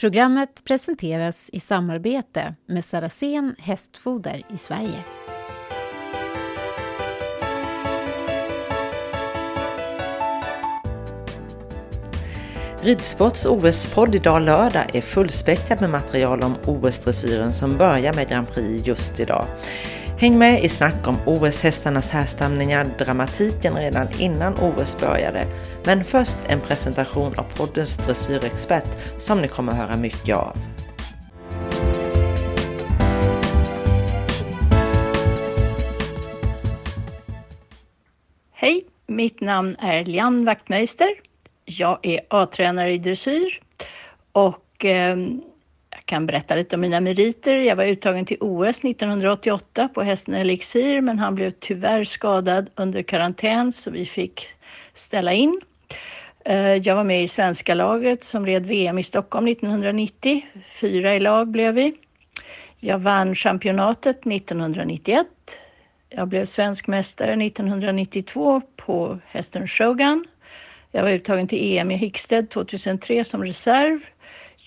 Programmet presenteras i samarbete med Saracen Hästfoder i Sverige. Ridsports OS-podd idag lördag är fullspäckad med material om OS-dressyren som börjar med Grand Prix just idag. Häng med i snack om OS-hästarnas härstamningar, dramatiken redan innan OS började. Men först en presentation av poddens dressyrexpert som ni kommer höra mycket av. Hej, mitt namn är Lian Wachtmeister. Jag är A-tränare i dressyr och eh, kan berätta lite om mina meriter. Jag var uttagen till OS 1988 på hästen Elixir men han blev tyvärr skadad under karantän så vi fick ställa in. Eh, jag var med i svenska laget som red VM i Stockholm 1990. Fyra i lag blev vi. Jag vann championatet 1991. Jag blev svensk mästare 1992 på hästen Shogun. Jag var uttagen till EM i Hickstead 2003 som reserv.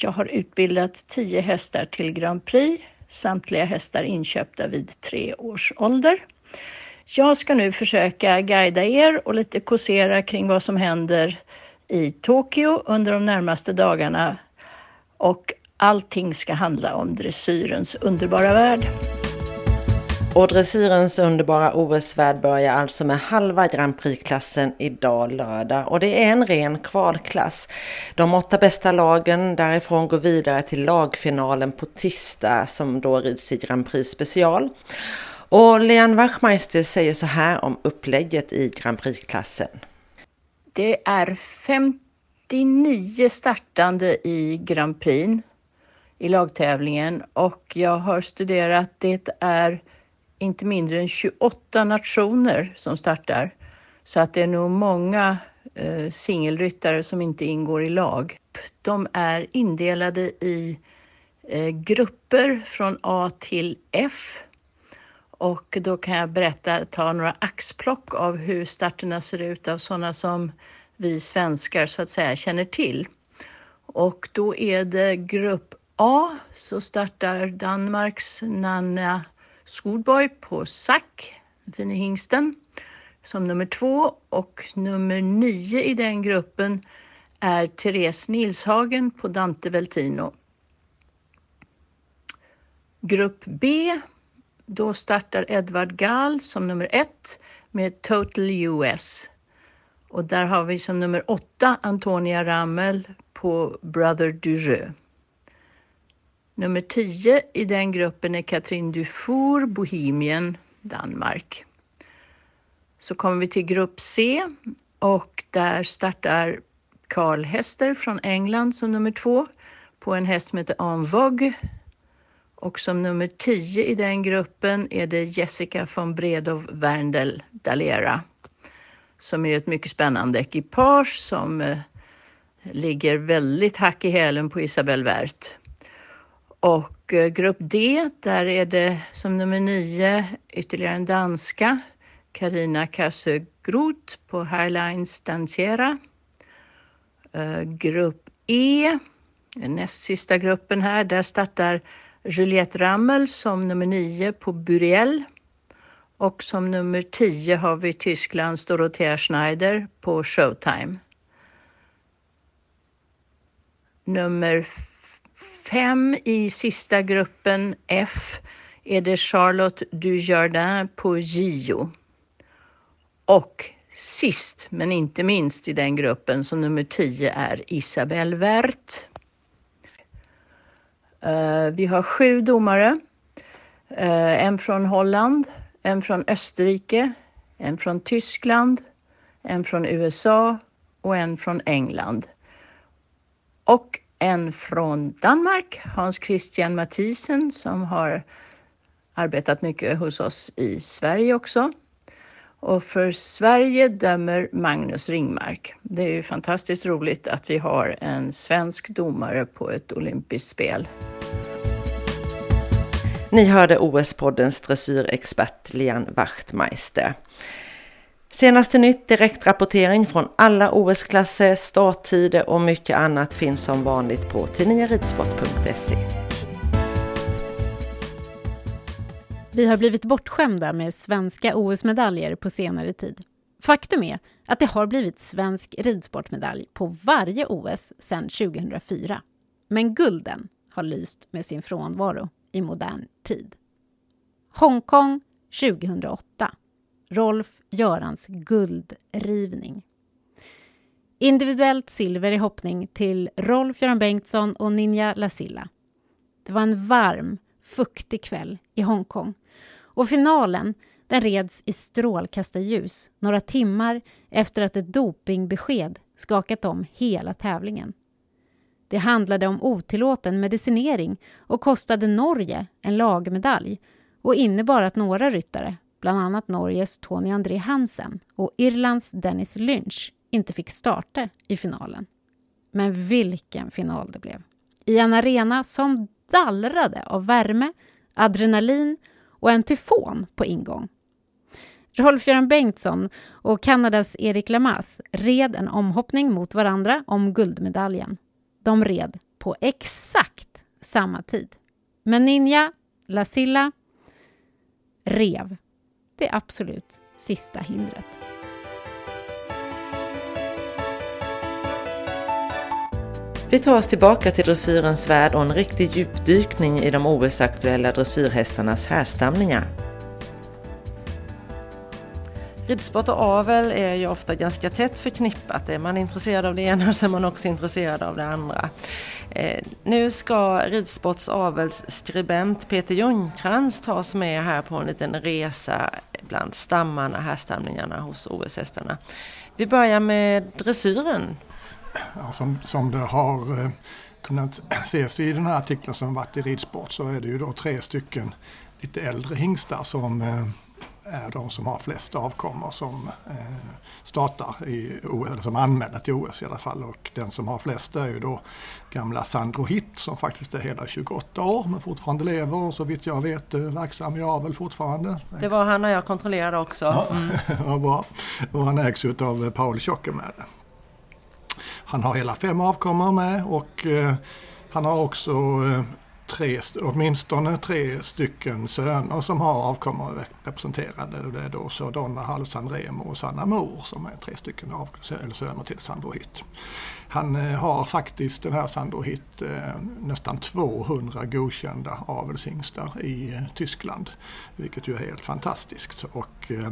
Jag har utbildat tio hästar till Grand Prix, samtliga hästar inköpta vid tre års ålder. Jag ska nu försöka guida er och lite kåsera kring vad som händer i Tokyo under de närmaste dagarna och allting ska handla om dressyrens underbara värld. Och dressyrens underbara OS-värld börjar alltså med halva Grand Prix-klassen idag lördag. Och det är en ren kvalklass. De åtta bästa lagen därifrån går vidare till lagfinalen på tisdag som då rids i Grand Prix special. Och Lian Wachmeister säger så här om upplägget i Grand Prix-klassen. Det är 59 startande i Grand Prix i lagtävlingen och jag har studerat, det är inte mindre än 28 nationer som startar. Så att det är nog många eh, singelryttare som inte ingår i lag. De är indelade i eh, grupper från A till F. Och då kan jag berätta, ta några axplock av hur starterna ser ut av sådana som vi svenskar så att säga känner till. Och då är det grupp A så startar Danmarks Nanna Schoolboy på Sack, Fine Hingsten, som nummer två och nummer nio i den gruppen är Therese Nilshagen på Dante Veltino. Grupp B, då startar Edvard Gall som nummer ett med Total US. Och där har vi som nummer åtta Antonia Rammel på Brother Dujeu. Nummer 10 i den gruppen är Katrin Dufour, Bohemien, Danmark. Så kommer vi till grupp C och där startar Carl Hester från England som nummer två på en häst som heter En Vogue Och som nummer 10 i den gruppen är det Jessica von Bredow Werndl Dalera som är ett mycket spännande ekipage som eh, ligger väldigt hack i hälen på Isabelle Wert. Och eh, grupp D, där är det som nummer nio ytterligare en danska, Karina Kassögroth på Highlines Danciera. Eh, grupp E, den näst sista gruppen här, där startar Juliette Rammel som nummer nio på Buriel. Och som nummer tio har vi Tysklands Dorothea Schneider på Showtime. Nummer Fem i sista gruppen F är det Charlotte Dujardin på Gio. Och sist men inte minst i den gruppen som nummer 10 är Isabelle Wert. Eh, vi har sju domare. Eh, en från Holland, en från Österrike, en från Tyskland, en från USA och en från England. Och en från Danmark, Hans Christian Mathisen, som har arbetat mycket hos oss i Sverige också. Och för Sverige dömer Magnus Ringmark. Det är ju fantastiskt roligt att vi har en svensk domare på ett olympiskt spel. Ni hörde OS-poddens dressyrexpert Lian Wachtmeister. Senaste nytt, direktrapportering från alla OS-klasser, starttider och mycket annat finns som vanligt på tidningaridsport.se. Vi har blivit bortskämda med svenska OS-medaljer på senare tid. Faktum är att det har blivit svensk ridsportmedalj på varje OS sedan 2004. Men gulden har lyst med sin frånvaro i modern tid. Hongkong 2008. Rolf Görans guldrivning. Individuellt silver i hoppning till Rolf-Göran Bengtsson och Ninja Lasilla. Det var en varm, fuktig kväll i Hongkong och finalen den reds i strålkastarljus några timmar efter att ett dopingbesked skakat om hela tävlingen. Det handlade om otillåten medicinering och kostade Norge en lagmedalj och innebar att några ryttare, bland annat Norges Tony André Hansen och Irlands Dennis Lynch, inte fick starta i finalen. Men vilken final det blev! I en arena som dallrade av värme, adrenalin och en tyfon på ingång. Rolf-Göran Bengtsson och Kanadas Erik Lamas red en omhoppning mot varandra om guldmedaljen. De red på exakt samma tid. Men Ninja, Lasilla, rev det absolut sista hindret. Vi tar oss tillbaka till dressyrens värld och en riktig djupdykning i de OS-aktuella dressyrhästarnas härstamningar. Ridsport och avel är ju ofta ganska tätt förknippat. Är man intresserad av det ena så är man också intresserad av det andra. Eh, nu ska ridsports avelsskribent Peter Ljungcrantz tas med här på en liten resa bland stammarna, härstamningarna hos OS-hästarna. Vi börjar med dressyren. Ja, som, som det har eh, kunnat ses i den här artikeln som varit i Ridsport så är det ju då tre stycken lite äldre hingstar som eh, är de som har flest avkommor som eh, startar i OS, eller som anmäler till OS i alla fall. Och den som har flest är ju då gamla Sandro Hitt som faktiskt är hela 28 år men fortfarande lever och så vitt jag vet verksam i avel fortfarande. Det var han och jag kontrollerade också. Mm. Ja, bra. Och han ägs av Paul Tjockemäle. Han har hela fem avkommor med och eh, han har också eh, tre, åtminstone tre stycken söner som har avkommor representerade. Det är då så Donna Halsan Remo och Sanna Mor som är tre stycken av, eller söner till Sandro Hitt. Han eh, har faktiskt den här Sandro Hitt eh, nästan 200 godkända avelshingstar i eh, Tyskland. Vilket ju är helt fantastiskt. Och, eh,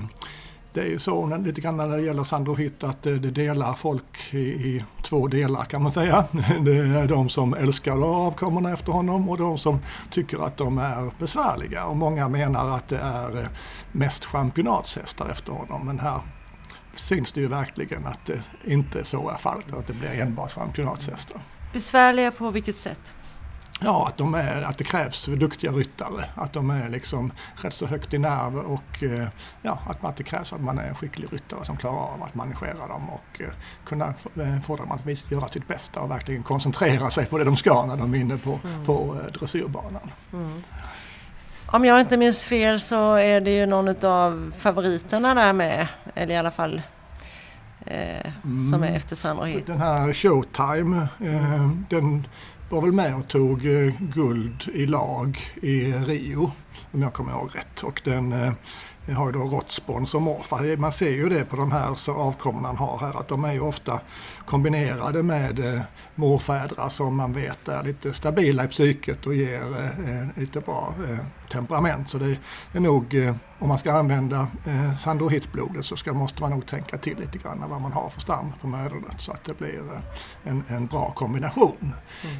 det är ju så lite grann när det gäller Sandro Hytt att eh, det, delar folk i, i, två delar kan man säga. Det är de som älskar avkommorna efter honom och de som tycker att de är besvärliga. Och många menar att det är eh, mest championatshästar efter honom. Men här syns det ju verkligen att det inte så är fallet, att det blir enbart championatshästar. Besvärliga på vilket sätt? Ja, att, de är, att det krävs duktiga ryttare. Att de är liksom rätt så högt i nerv och eh, ja, att, att det krävs att man är en skicklig ryttare som klarar av att managera dem och eh, kunna eh, få dem att göra sitt bästa och verkligen koncentrera sig på det de ska när de är inne på, mm. på dressyrbanan. Mm. Om jag inte minns fel så är det ju någon av favoriterna där med, eller i alla fall eh, som är mm. efter Sandro Hit. Den här Showtime, eh, den var väl med och tog eh, guld i lag i Rio, om jag kommer ihåg rätt. Och den eh, har ju då Rotsborn som morfar. Man ser ju det på de här avkommorna han har här att de är ju ofta kombinerade med eh, morfädrar som man vet är lite stabila i psyket och ger eh, eh lite bra eh, temperament. Så det är nog, eh, om man ska använda eh, Sandrohit-blodet så ska, måste man nog tänka till lite grann vad man har för stam på mödernet så att det blir eh, en, en bra kombination. Mm.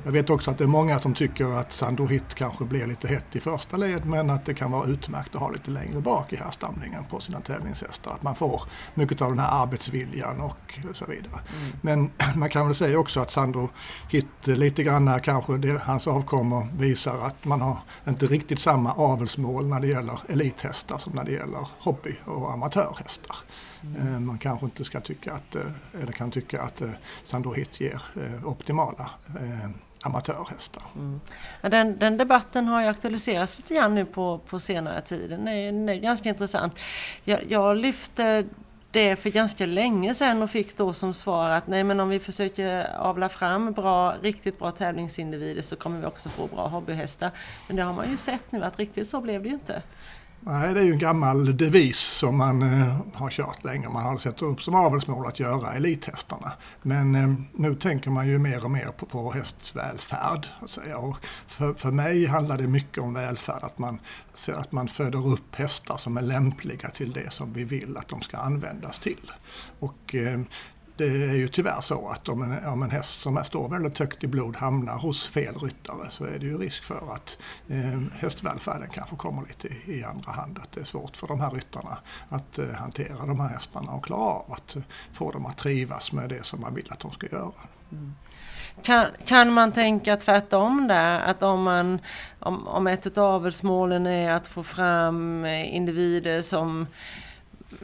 Jag vet också att det är många som tycker att Sandrohit kanske blir lite hett i första led men att det kan vara utmärkt att ha lite längre bak i härstamlingen på sina tävlingshästar. Att man får mycket av den här arbetsviljan och så vidare. Mm. Men man kan väl säga också att Sandro Hit lite grann kanske det, hans avkommor visar att man har inte riktigt samma avelsmål när det gäller elithästar som när det gäller hobby och amatörhästar. Mm. Man kanske inte ska tycka att, eh, eller kan tycka att eh, Sandor Hit ger optimala amatörhästar. Mm. Den, den, debatten har ju aktualiserats lite grann nu på, på senare tid. Den är, den är ganska intressant. Jag, jag lyfte det för ganska länge sedan och fick då som svar att nej men om vi försöker avla fram bra, riktigt bra tävlingsindivider så kommer vi också få bra hobbyhästar. Men det har man ju sett nu att riktigt så blev det ju inte. Nej, det är ju en gammal devis som man eh, har kört länge. Man har sett upp som avelsmål att göra elithästarna. Men eh, nu tänker man ju mer och mer på, på hästsvälfärd. Och för, för mig handlar det mycket om välfärd, att man, att man föder upp hästar som är lämpliga till det som vi vill att de ska användas till. Och eh, det är ju tyvärr så att om en, om en häst som står väldigt högt i blod hamnar hos fel ryttare så är det ju risk för att eh, hästvälfärden kanske kommer lite i, i andra hand. Att det är svårt för de här ryttarna att eh, hantera de här hästarna och klara av att eh, få dem att trivas med det som man vill att de ska göra. Mm. Kan, kan man tänka tvärtom där? Att om, man, om, om ett av avelsmålen är att få fram eh, individer som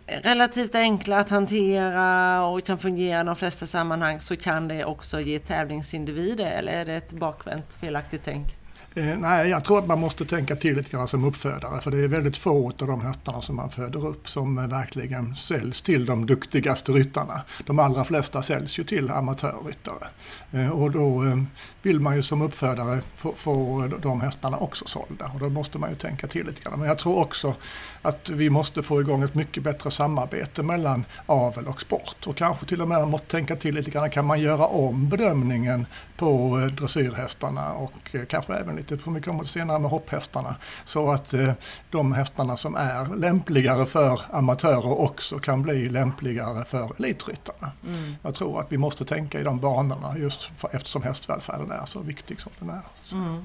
relativt enkla att hantera och kan fungera i de flesta sammanhang så kan det också ge tävlingsindivider eller är det ett bakvänt felaktigt tänk? Eh, nej, jag tror att man måste tänka till lite grann som uppfödare för det är väldigt få av de hästarna som man föder upp som eh, verkligen säljs till de duktigaste ryttarna. De allra flesta säljs ju till amatörryttare. Eh, och då eh, vill man ju som uppfödare få, få de hästarna också sålda och då måste man ju tänka till lite grann. Men jag tror också att vi måste få igång ett mycket bättre samarbete mellan avel och sport och kanske till och med man måste tänka till lite grann, kan man göra om bedömningen på eh, dressyrhästarna och kanske även lite lite, vi kommer senare med hopphästarna, så att eh, de hästarna som är lämpligare för amatörer också kan bli lämpligare för elitryttarna. Mm. Jag tror att vi måste tänka i de banorna just för, eftersom hästvälfärden är så viktig som den är. Mm. Mm.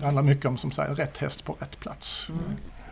Det handlar mycket om som säger rätt häst på rätt plats. Mm.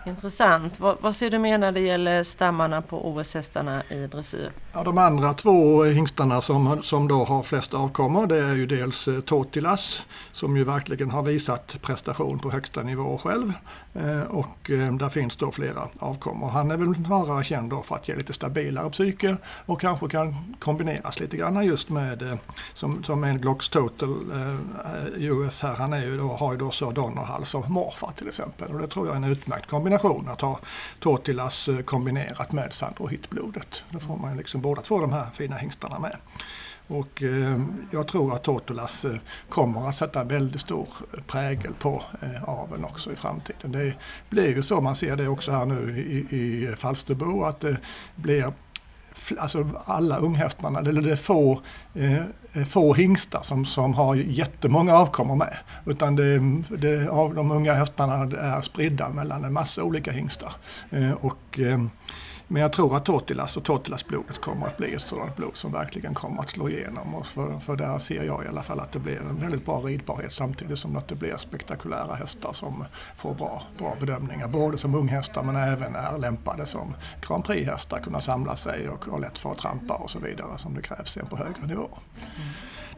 Intressant. Vad, vad, ser du mer när det gäller stammarna på OS-hästarna i dressyr? Ja, de andra två hingstarna som, som då har flest avkommor det är ju dels eh, Totilas som ju verkligen har visat prestation på högsta nivå själv. Eh, och eh, där finns då flera avkommor. Han är väl snarare känd då för att ge lite stabilare psyke och kanske kan kombineras lite grann just med eh, som, som en Glocks Total eh, eh, US här. Han är ju då, har ju då så Donnerhals som Morfar till exempel och det tror jag är en utmärkt kombination att ha Totilas kombinerat med Sandro Då får man liksom båda två de här fina hingstarna med. Och eh, jag tror att Totolas eh, kommer att sätta väldigt stor eh, prägel på eh, aveln också i framtiden. Det blir ju så, man ser det också här nu i, i Falsterbo, att det blir alltså alla unghästarna, eller det är få, eh, få hingstar som, som har jättemånga avkommor med. Utan det, det, av de unga hästarna är spridda mellan en massa olika hingstar. Eh, och, eh, men jag tror att Totilas och Totilas-blodet kommer att bli ett sådant blod som verkligen kommer att slå igenom. Och för, för där ser jag i alla fall att det blir en väldigt bra ridbarhet samtidigt som att det blir spektakulära hästar som får bra, bra bedömningar. Både som unghästar men även är lämpade som Grand Prix-hästar, kunna samla sig och, ha lätt för att trampa och så vidare som det krävs sen på högre nivå. Mm.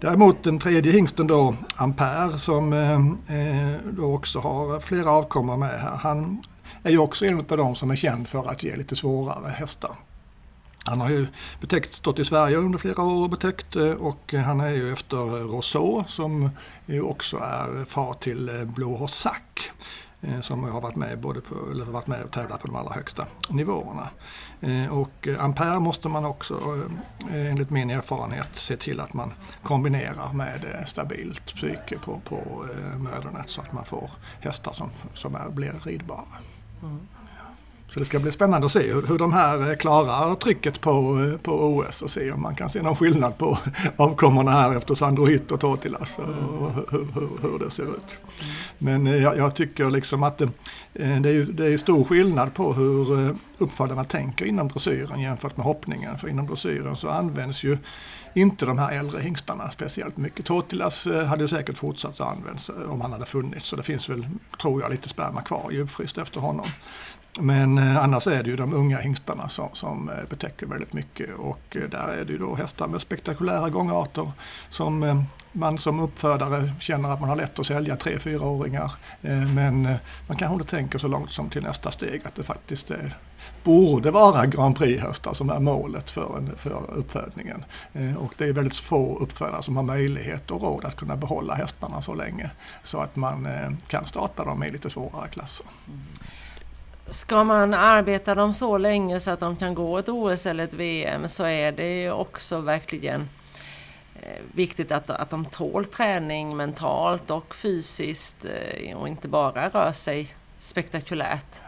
Däremot den tredje hingsten då, Ampere, som eh, eh, då också har flera avkommor med här. Han är ju också en av de som är känd för att ge lite svårare hästar. Han har ju betäckt, stått i Sverige under flera år och betäckt eh, och han är ju efter Rousseau som ju också är far till eh, Blå Hossack eh, som har varit med, både på, eller varit med och tävlat på de allra högsta nivåerna. Och Ampere måste man också enligt min erfarenhet se till att man kombinerar med stabilt psyke på, på mödernet så att man får hästar som, som är, blir ridbara. Mm. Så det ska bli spännande att se hur, hur de här eh, klarar trycket på, eh, på OS och se om man kan se någon skillnad på avkommorna här efter Sandrohit och Totilas och hur, hur, hur, det ser ut. Men eh, jag, jag tycker liksom att det, det, är, det är stor skillnad på hur uppfödarna tänker inom dressyren jämfört med hoppningen. För inom dressyren så används ju inte de här äldre hingstarna speciellt mycket. Totilas eh, hade ju säkert fortsatt att användas eh, om han hade funnits. Så det finns väl, tror jag, lite sperma kvar djupfryst efter honom. Men eh, annars är det ju de unga hingstarna som, som eh, betäcker väldigt mycket och eh, där är det ju då hästar med spektakulära gångarter som man som uppfödare känner att man har lätt att sälja tre fyraåringar. Men man kanske inte tänker så långt som till nästa steg att det faktiskt är, borde vara Grand Prix-hästar som är målet för, en, för uppfödningen. Och det är väldigt få uppfödare som har möjlighet och råd att kunna behålla hästarna så länge så att man kan starta dem i lite svårare klasser. Mm. Ska man arbeta dem så länge så att de kan gå ett OS eller ett VM så är det också verkligen eh, viktigt att, att de tål träning mentalt och fysiskt eh, och inte bara rör sig spektakulärt.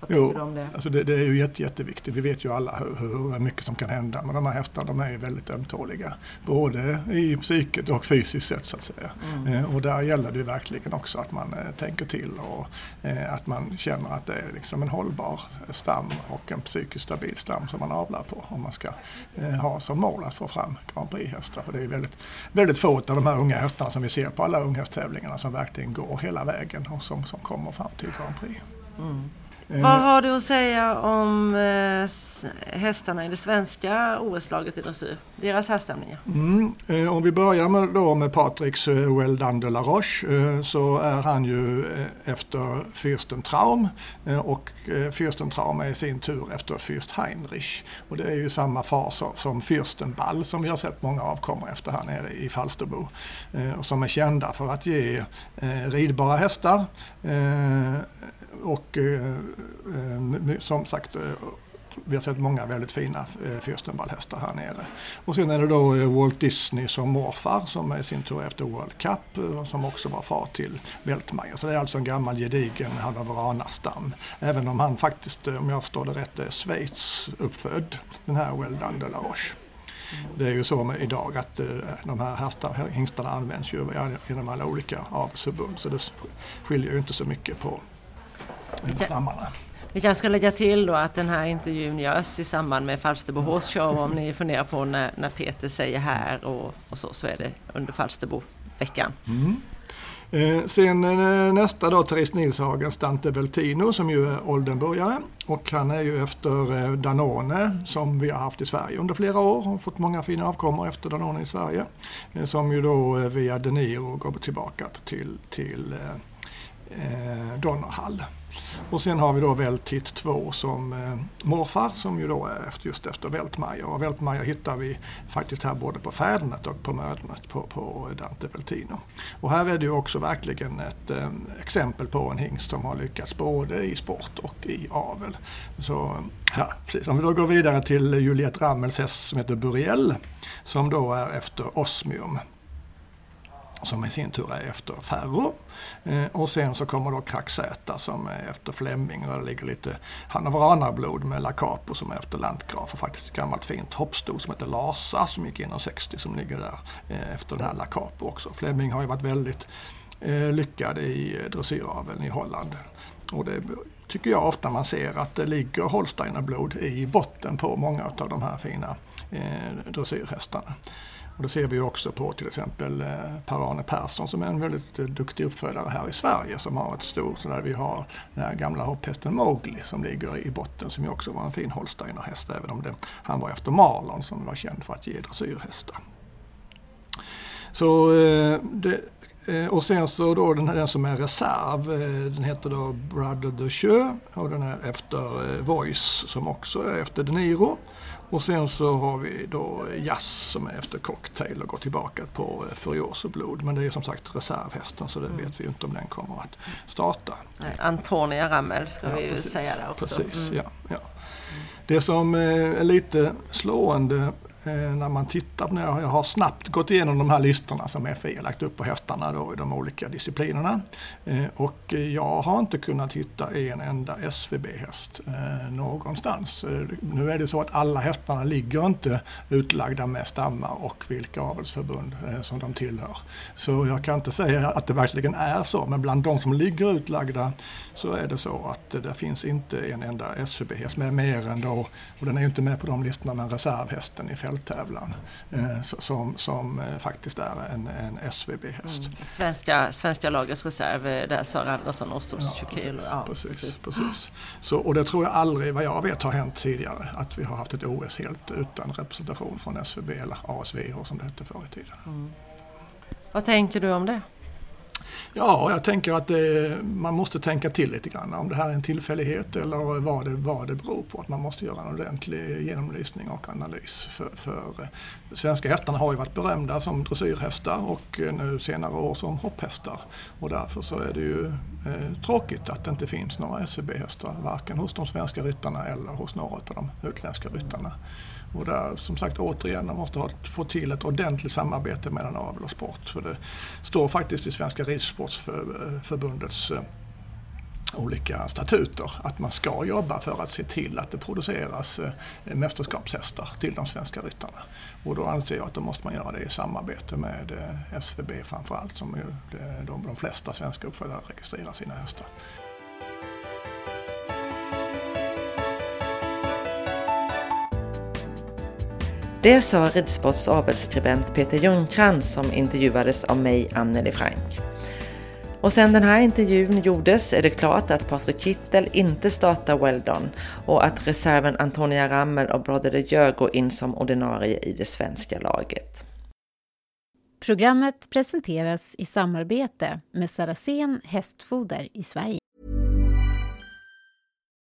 Vad jo, du om det? Alltså det, det är ju jätte, jätteviktigt. Vi vet ju alla hur, hur, mycket som kan hända. Men de här hästarna de är ju väldigt ömtåliga. Både i psyket och fysiskt sett så att säga. Mm. Eh, och där gäller det ju verkligen också att man eh, tänker till och eh, att man känner att det är liksom en hållbar stam och en psykiskt stabil stam som man avlar på. Om man ska eh, ha som mål att få fram Grand Prix-hästar. För det är väldigt, väldigt få av de här unga hästarna som vi ser på alla unghästtävlingarna som verkligen går hela vägen och som, som kommer fram till Grand Prix. Mm. Eh. Vad har du att säga om eh, hästarna i det svenska OS-laget i dressyr? Deras härstamningar? Mm, eh, om vi börjar med, då med Patricks Well Done de la Roche så är han ju efter fürsten Traum eh, och eh, fürsten Traum är i sin tur efter fürst Heinrich. Och det är ju samma far som, som fürsten Ball som vi har sett många avkommor efter här nere i Falsterbo. Och som är kända för att ge ridbara hästar och Eh, som sagt eh, vi har sett många väldigt fina eh, fyrstenballhästar här nere. Och sen är det då Walt Disney som morfar som är i sin tur efter World Cup som också var far till Weltmeier. Så det är alltså en gammal gedigen Hannoveranastam. Även om han faktiskt, om jag förstår det rätt, är Schweiz uppfödd, den här Weldon de la Roche. Det är ju så med idag att de här hästar, hingstarna används ju inom alla olika avelsförbund så det skiljer ju inte så mycket på stammarna. Vi kanske ska lägga till då att den här intervjun görs i samband med Falsterbo Horse Show. Om ni funderar på när, när Peter säger här och, och så, så är det under Falsterbo-veckan. Mm. Eh, sen eh, nästa då Therese Nilshagen, Stante Veltino som ju är Oldenburgare. Och han är ju efter eh, Danone som vi har haft i Sverige under flera år och fått många fina avkommor efter Danone i Sverige. Eh, som ju då eh, via Deniro går tillbaka till, till eh, Donnerhall. Och sen har vi då Vältit 2 som eh, morfar som ju då är efter, just efter Weltmeier. Och Weltmeier hittar vi faktiskt här både på fädernet och på mödernet på, på Dante Veltino. Och här är det ju också verkligen ett eh, exempel på en hingst som har lyckats både i sport och i avel. Så eh, ja, precis. Om vi då går vidare till Juliette Rammels häst som heter Buriel som då är efter Osmium som i sin tur är efter Ferro. Eh, och sen så kommer då Kraxäta som är efter Flemming och det ligger lite hannoveranerblod med La Capo som är efter Landgraf och faktiskt ett gammalt fint hoppsto som heter Lasa som gick in 60 som ligger där eh, efter den här La Capo också. Flemming har ju varit väldigt eh, lyckad i dressyraveln i Holland. Och det tycker jag ofta man ser att det ligger holsteinerblod i botten på många av de här fina eh, dressyrhästarna. Och det ser vi också på till exempel eh, Per-Arne Persson som är en väldigt eh, duktig uppfödare här i Sverige som har ett stort, så där vi har den här gamla hopphästen Mowgli som ligger i botten som ju också var en fin holsteinerhäst även om det, han var efter Marlon som var känd för att ge dressyrhästar. Så eh, det, och sen så då den, den som är reserv, den heter då Brother de Sjö och den är efter Voice som också är efter De Niro. Och sen så har vi då Jazz som är efter Cocktail och går tillbaka på eh, Furioso Blod. Men det är som sagt reservhästen så det mm. vet vi inte om den kommer att starta. Nej, Antonia Rammel ska ja, vi ju precis. säga där också. Precis, mm. ja, ja. Det som eh, är lite slående Eh, när man tittar på, när jag har snabbt gått igenom de här listorna som FI har lagt upp på hästarna då i de olika disciplinerna. Eh, och jag har inte kunnat hitta en enda SVB-häst eh, någonstans. Nu är det så att alla hästarna ligger inte utlagda med stammar och vilka avelsförbund som de tillhör. Så jag kan inte säga att det verkligen är så, men bland de som ligger utlagda så är det så att det finns inte en enda SVB-häst med mer än då, och den är ju inte med på de listorna, men reservhästen i fälttävlan eh, som, som eh, faktiskt är en, en SVB-häst. Mm. Svenska, svenska lagets reserv, eh, där Sara Andersson och Stos ja, precis, ja, precis, precis. precis. Så, och det tror jag aldrig, vad jag vet, har hänt tidigare att vi har haft ett OS helt utan representation från SVB eller ASVH som det hette förr i tiden. Mm. Vad tänker du om det? Ja, jag tänker att det, man måste tänka till lite grann om det här är en tillfällighet eller vad det, vad det beror på. Att man måste göra en ordentlig genomlysning och analys. För, för eh, svenska hästarna har ju varit berömda som dressyrhästar och eh, nu senare år som hopphästar. Och därför så är det ju eh, tråkigt att det inte finns några SCB-hästar varken hos de svenska ryttarna eller hos några av de utländska ryttarna. Och där som sagt återigen, man måste ha, få till ett ordentligt samarbete mellan avel och sport. För det står faktiskt i Svenska Ridsportsförbundets eh, olika statuter att man ska jobba för att se till att det produceras eh, mästerskapshästar till de svenska ryttarna. Och då anser jag att då måste man göra det i samarbete med eh, SVB framförallt som ju de, de flesta svenska uppfödare registrerar sina hästar. Det sa Ridsports avelsskribent Peter Ljungcrantz som intervjuades av mig, Anneli Frank. Och sen den här intervjun gjordes är det klart att Patrik Kittel inte startar Weldon och att reserven Antonia Rammel och Brother de Jör går in som ordinarie i det svenska laget. Programmet presenteras i samarbete med Saracen Hästfoder i Sverige.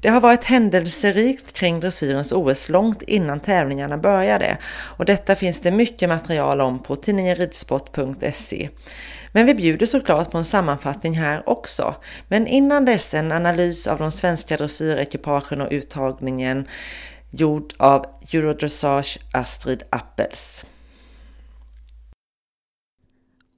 Det har varit händelserikt kring dressyrens OS långt innan tävlingarna började och detta finns det mycket material om på tidningenridsport.se. Men vi bjuder såklart på en sammanfattning här också. Men innan dess en analys av de svenska dressyrekipagen och uttagningen gjord av Eurodressage Astrid Appels.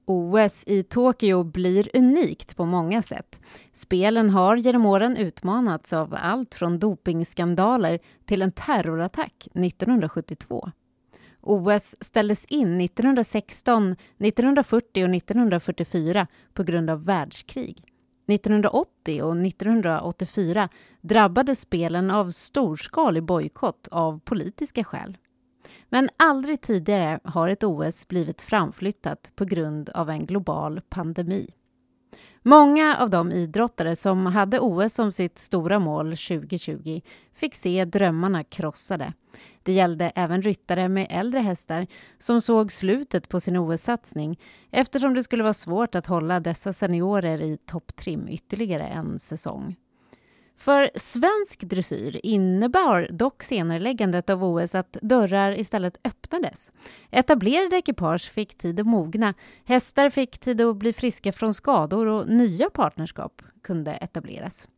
OS i Tokyo blir unikt på många sätt. Spelen har genom åren utmanats av allt från dopingskandaler till en terrorattack 1972. OS ställdes in 1916, 1940 och 1944 på grund av världskrig. 1980 och 1984 drabbades spelen av storskalig bojkott av politiska skäl. Men aldrig tidigare har ett OS blivit framflyttat på grund av en global pandemi. Många av de idrottare som hade OS som sitt stora mål 2020 fick se drömmarna krossade. Det gällde även ryttare med äldre hästar som såg slutet på sin OS-satsning eftersom det skulle vara svårt att hålla dessa seniorer i topptrim ytterligare en säsong. För svensk dressyr innebar dock senareläggandet av OS att dörrar istället öppnades. Etablerade ekipage fick tid att mogna, hästar fick tid att bli friska från skador och nya partnerskap kunde etableras.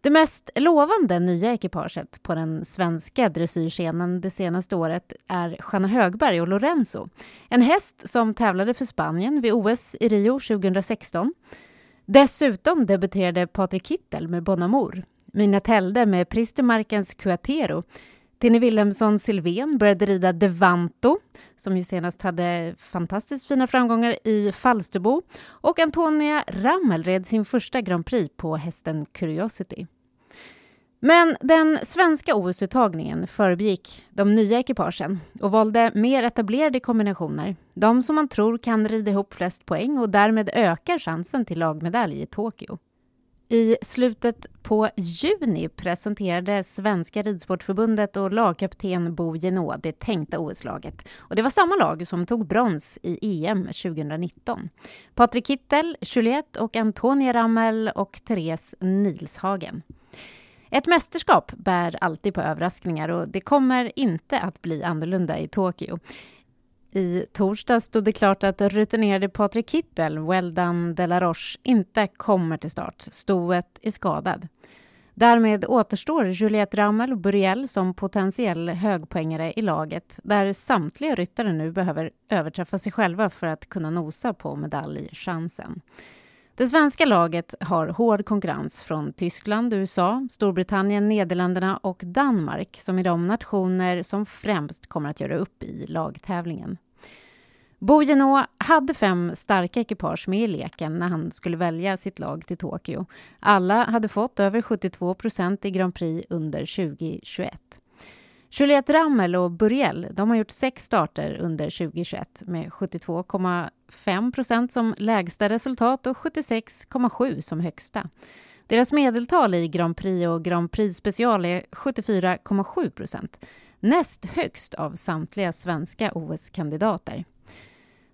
Det mest lovande nya ekipaget på den svenska dressyrscenen det senaste året är Jeanne Högberg och Lorenzo. En häst som tävlade för Spanien vid OS i Rio 2016. Dessutom debuterade Patrik Kittel med Bonamor, Mina Telde med Pristemarkens Cuatero, Tinny Wilhelmsson Silven började rida Devanto, som ju senast hade fantastiskt fina framgångar i Falsterbo, och Antonia Rammel red sin första Grand Prix på hästen Curiosity. Men den svenska OS-uttagningen förbigick de nya ekipagen och valde mer etablerade kombinationer. De som man tror kan rida ihop flest poäng och därmed ökar chansen till lagmedalj i Tokyo. I slutet på juni presenterade Svenska Ridsportförbundet och lagkapten Bo Genå det tänkta OS-laget. Och det var samma lag som tog brons i EM 2019. Patrik Kittel, Juliette och Antonia Rammel och Therese Nilshagen. Ett mästerskap bär alltid på överraskningar och det kommer inte att bli annorlunda i Tokyo. I torsdag stod det klart att rutinerade Patrik Kittel, Weldan de la Roche, inte kommer till start. Stoet är skadad. Därmed återstår Juliette Rammel och Buriel som potentiell högpoängare i laget där samtliga ryttare nu behöver överträffa sig själva för att kunna nosa på medaljchansen. Det svenska laget har hård konkurrens från Tyskland, USA, Storbritannien, Nederländerna och Danmark som är de nationer som främst kommer att göra upp i lagtävlingen. Bo Genå hade fem starka ekipage med i leken när han skulle välja sitt lag till Tokyo. Alla hade fått över 72 procent i Grand Prix under 2021. Juliette Rammel och Buriel de har gjort sex starter under 2021 med 72,5 procent som lägsta resultat och 76,7 som högsta. Deras medeltal i Grand Prix och Grand Prix special är 74,7 procent. Näst högst av samtliga svenska OS-kandidater.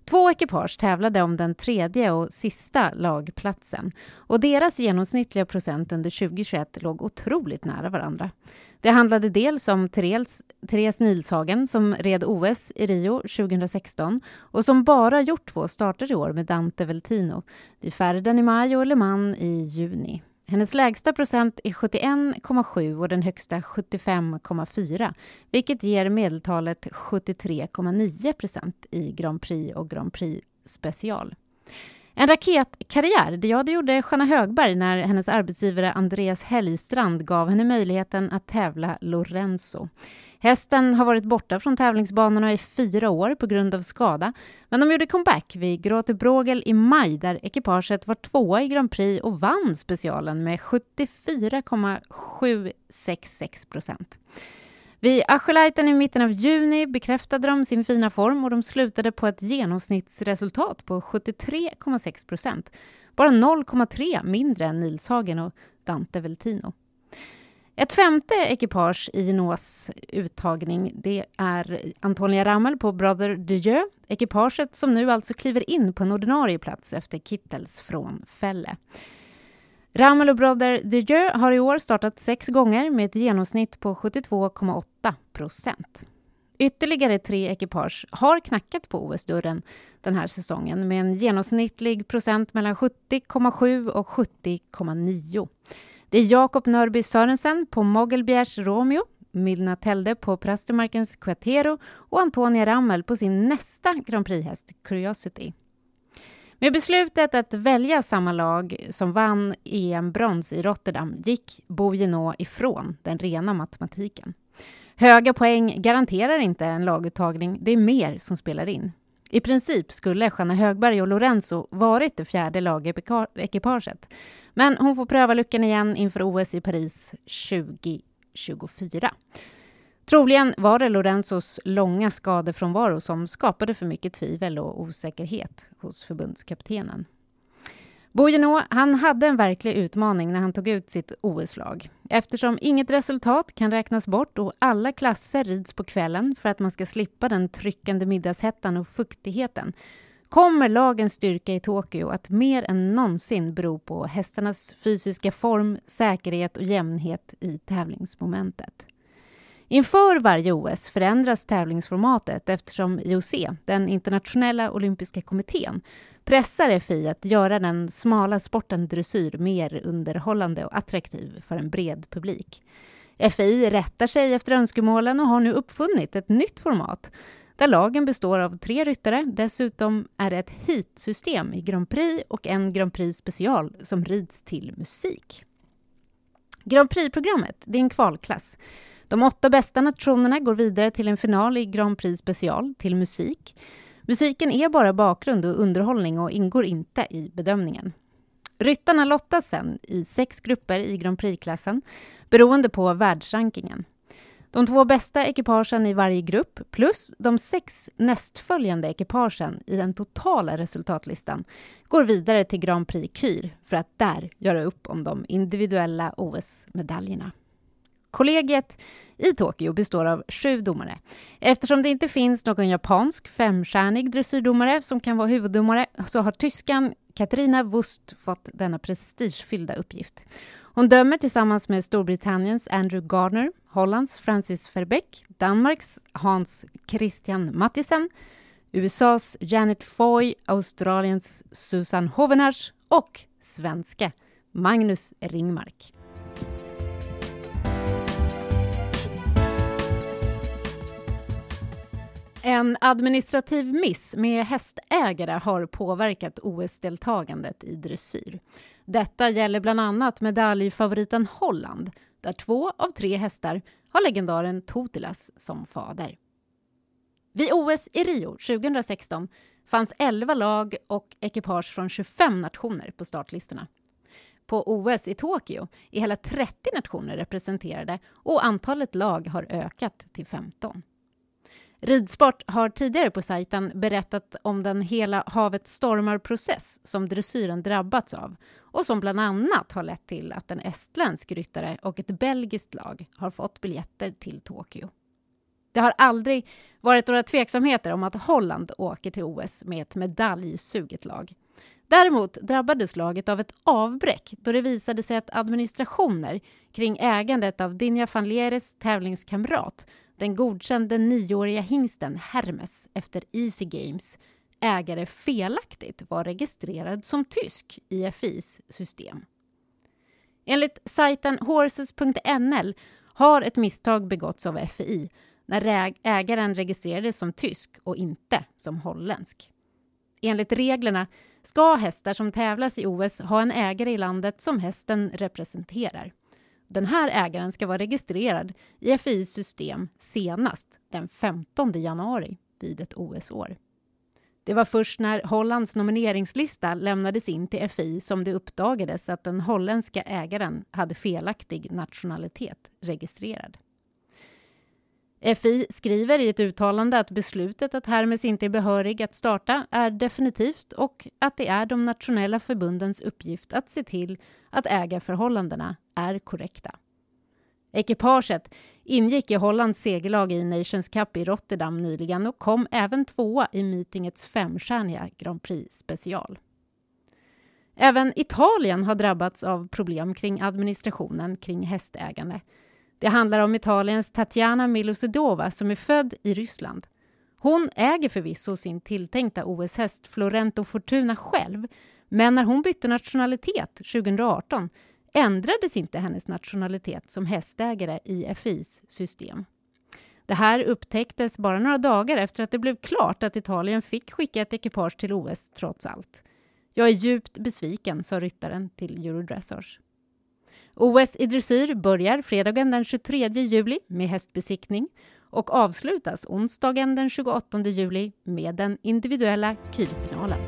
Två ekipage tävlade om den tredje och sista lagplatsen och deras genomsnittliga procent under 2021 låg otroligt nära varandra. Det handlade dels om Therese, Therese Nilshagen som red OS i Rio 2016 och som bara gjort två starter i år med Dante Veltino, i Färden i maj och Le Mans i juni. Hennes lägsta procent är 71,7 och den högsta 75,4 vilket ger medeltalet 73,9 procent i Grand Prix och Grand Prix special. En raketkarriär, ja det gjorde Janna Högberg när hennes arbetsgivare Andreas Helgstrand gav henne möjligheten att tävla Lorenzo. Hästen har varit borta från tävlingsbanorna i fyra år på grund av skada, men de gjorde comeback vid Grote Brogel i maj där ekipaget var tvåa i Grand Prix och vann specialen med 74,766 procent. Vid Askelajten i mitten av juni bekräftade de sin fina form och de slutade på ett genomsnittsresultat på 73,6 procent. Bara 0,3 mindre än Nilshagen och Dante Veltino. Ett femte ekipage i Nås uttagning det är Antonia Rammel på Brother Dieu. Ekipaget som nu alltså kliver in på en ordinarie plats efter Kittels från Fälle. Ramel och Brother Jeu har i år startat sex gånger med ett genomsnitt på 72,8 procent. Ytterligare tre ekipage har knackat på OS-dörren den här säsongen med en genomsnittlig procent mellan 70,7 och 70,9. Det är Jakob Nörby Sörensen på Mogelbjergs Romeo, Milna Telde på Prastermarkens Quatero och Antonia Rammel på sin nästa Grand Prix-häst Curiosity. Med beslutet att välja samma lag som vann EM-brons i Rotterdam gick Bo ifrån den rena matematiken. Höga poäng garanterar inte en laguttagning, det är mer som spelar in. I princip skulle Jeanne Högberg och Lorenzo varit det fjärde lagekipaget. Men hon får pröva lyckan igen inför OS i Paris 2024. Troligen var det Lorenzos långa skadefrånvaro som skapade för mycket tvivel och osäkerhet hos förbundskaptenen. Bojeno, han hade en verklig utmaning när han tog ut sitt OS-lag. Eftersom inget resultat kan räknas bort och alla klasser rids på kvällen för att man ska slippa den tryckande middagshettan och fuktigheten kommer lagens styrka i Tokyo att mer än någonsin bero på hästarnas fysiska form, säkerhet och jämnhet i tävlingsmomentet. Inför varje OS förändras tävlingsformatet eftersom IOC, den internationella olympiska kommittén, pressar FI att göra den smala sporten dressyr mer underhållande och attraktiv för en bred publik. FI rättar sig efter önskemålen och har nu uppfunnit ett nytt format där lagen består av tre ryttare. Dessutom är det ett heatsystem i Grand Prix och en Grand Prix special som rids till musik. Grand Prix-programmet det är en kvalklass de åtta bästa nationerna går vidare till en final i Grand Prix special till musik. Musiken är bara bakgrund och underhållning och ingår inte i bedömningen. Ryttarna lottas sen i sex grupper i Grand Prix-klassen beroende på världsrankingen. De två bästa ekipagen i varje grupp plus de sex nästföljande ekipagen i den totala resultatlistan går vidare till Grand Prix Kyr för att där göra upp om de individuella OS-medaljerna. Kollegiet i Tokyo består av sju domare. Eftersom det inte finns någon japansk femstjärnig dressyrdomare som kan vara huvuddomare så har tyskan Katarina Wust fått denna prestigefyllda uppgift. Hon dömer tillsammans med Storbritanniens Andrew Gardner, Hollands Francis Verbeck, Danmarks Hans Christian Mattisen, USAs Janet Foy, Australiens Susan Hovenars och svenska Magnus Ringmark. En administrativ miss med hästägare har påverkat OS-deltagandet i dressyr. Detta gäller bland annat medaljfavoriten Holland där två av tre hästar har legendaren Totilas som fader. Vid OS i Rio 2016 fanns 11 lag och ekipage från 25 nationer på startlistorna. På OS i Tokyo är hela 30 nationer representerade och antalet lag har ökat till 15. Ridsport har tidigare på sajten berättat om den hela havet stormar-process som dressyren drabbats av och som bland annat har lett till att en estländsk ryttare och ett belgiskt lag har fått biljetter till Tokyo. Det har aldrig varit några tveksamheter om att Holland åker till OS med ett medaljsuget lag. Däremot drabbades laget av ett avbräck då det visade sig att administrationer kring ägandet av Dinja van Leres tävlingskamrat den godkände nioåriga hingsten Hermes efter Easy Games ägare felaktigt var registrerad som tysk i FIs system. Enligt sajten horses.nl har ett misstag begåtts av FI när ägaren registrerades som tysk och inte som holländsk. Enligt reglerna ska hästar som tävlas i OS ha en ägare i landet som hästen representerar. Den här ägaren ska vara registrerad i FIs system senast den 15 januari vid ett OS-år. Det var först när Hollands nomineringslista lämnades in till FI som det uppdagades att den holländska ägaren hade felaktig nationalitet registrerad. FI skriver i ett uttalande att beslutet att Hermes inte är behörig att starta är definitivt och att det är de nationella förbundens uppgift att se till att ägarförhållandena är korrekta. Ekipaget ingick i Hollands segerlag i Nations Cup i Rotterdam nyligen och kom även tvåa i meetingets femstjärniga Grand Prix special. Även Italien har drabbats av problem kring administrationen kring hästägande. Det handlar om Italiens Tatjana Milosedova som är född i Ryssland. Hon äger förvisso sin tilltänkta OS-häst Florento Fortuna själv men när hon bytte nationalitet 2018 ändrades inte hennes nationalitet som hästägare i FIs system. Det här upptäcktes bara några dagar efter att det blev klart att Italien fick skicka ett ekipage till OS trots allt. Jag är djupt besviken, sa ryttaren till Eurodressage. OS i dressyr börjar fredagen den 23 juli med hästbesiktning och avslutas onsdagen den 28 juli med den individuella kylfinalen.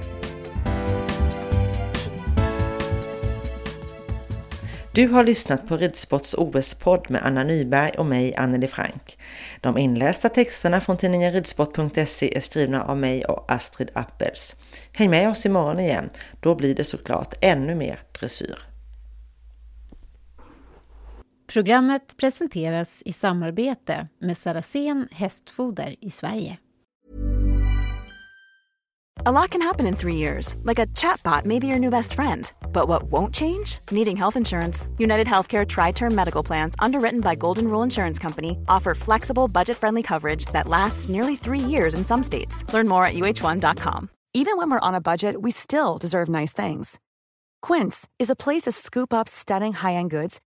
Du har lyssnat på Ridsports OS-podd med Anna Nyberg och mig, Anneli Frank. De inlästa texterna från tidningen ridsport.se är skrivna av mig och Astrid Appels. Häng med oss imorgon igen, då blir det såklart ännu mer dressyr. Programmet presenteras i samarbete med Saracen Hästfoder i Sverige. A lot can happen in three years, like a chatbot may be your new best friend. But what won't change? Needing health insurance. United Healthcare Tri Term Medical Plans, underwritten by Golden Rule Insurance Company, offer flexible, budget friendly coverage that lasts nearly three years in some states. Learn more at uh1.com. Even when we're on a budget, we still deserve nice things. Quince is a place to scoop up stunning high end goods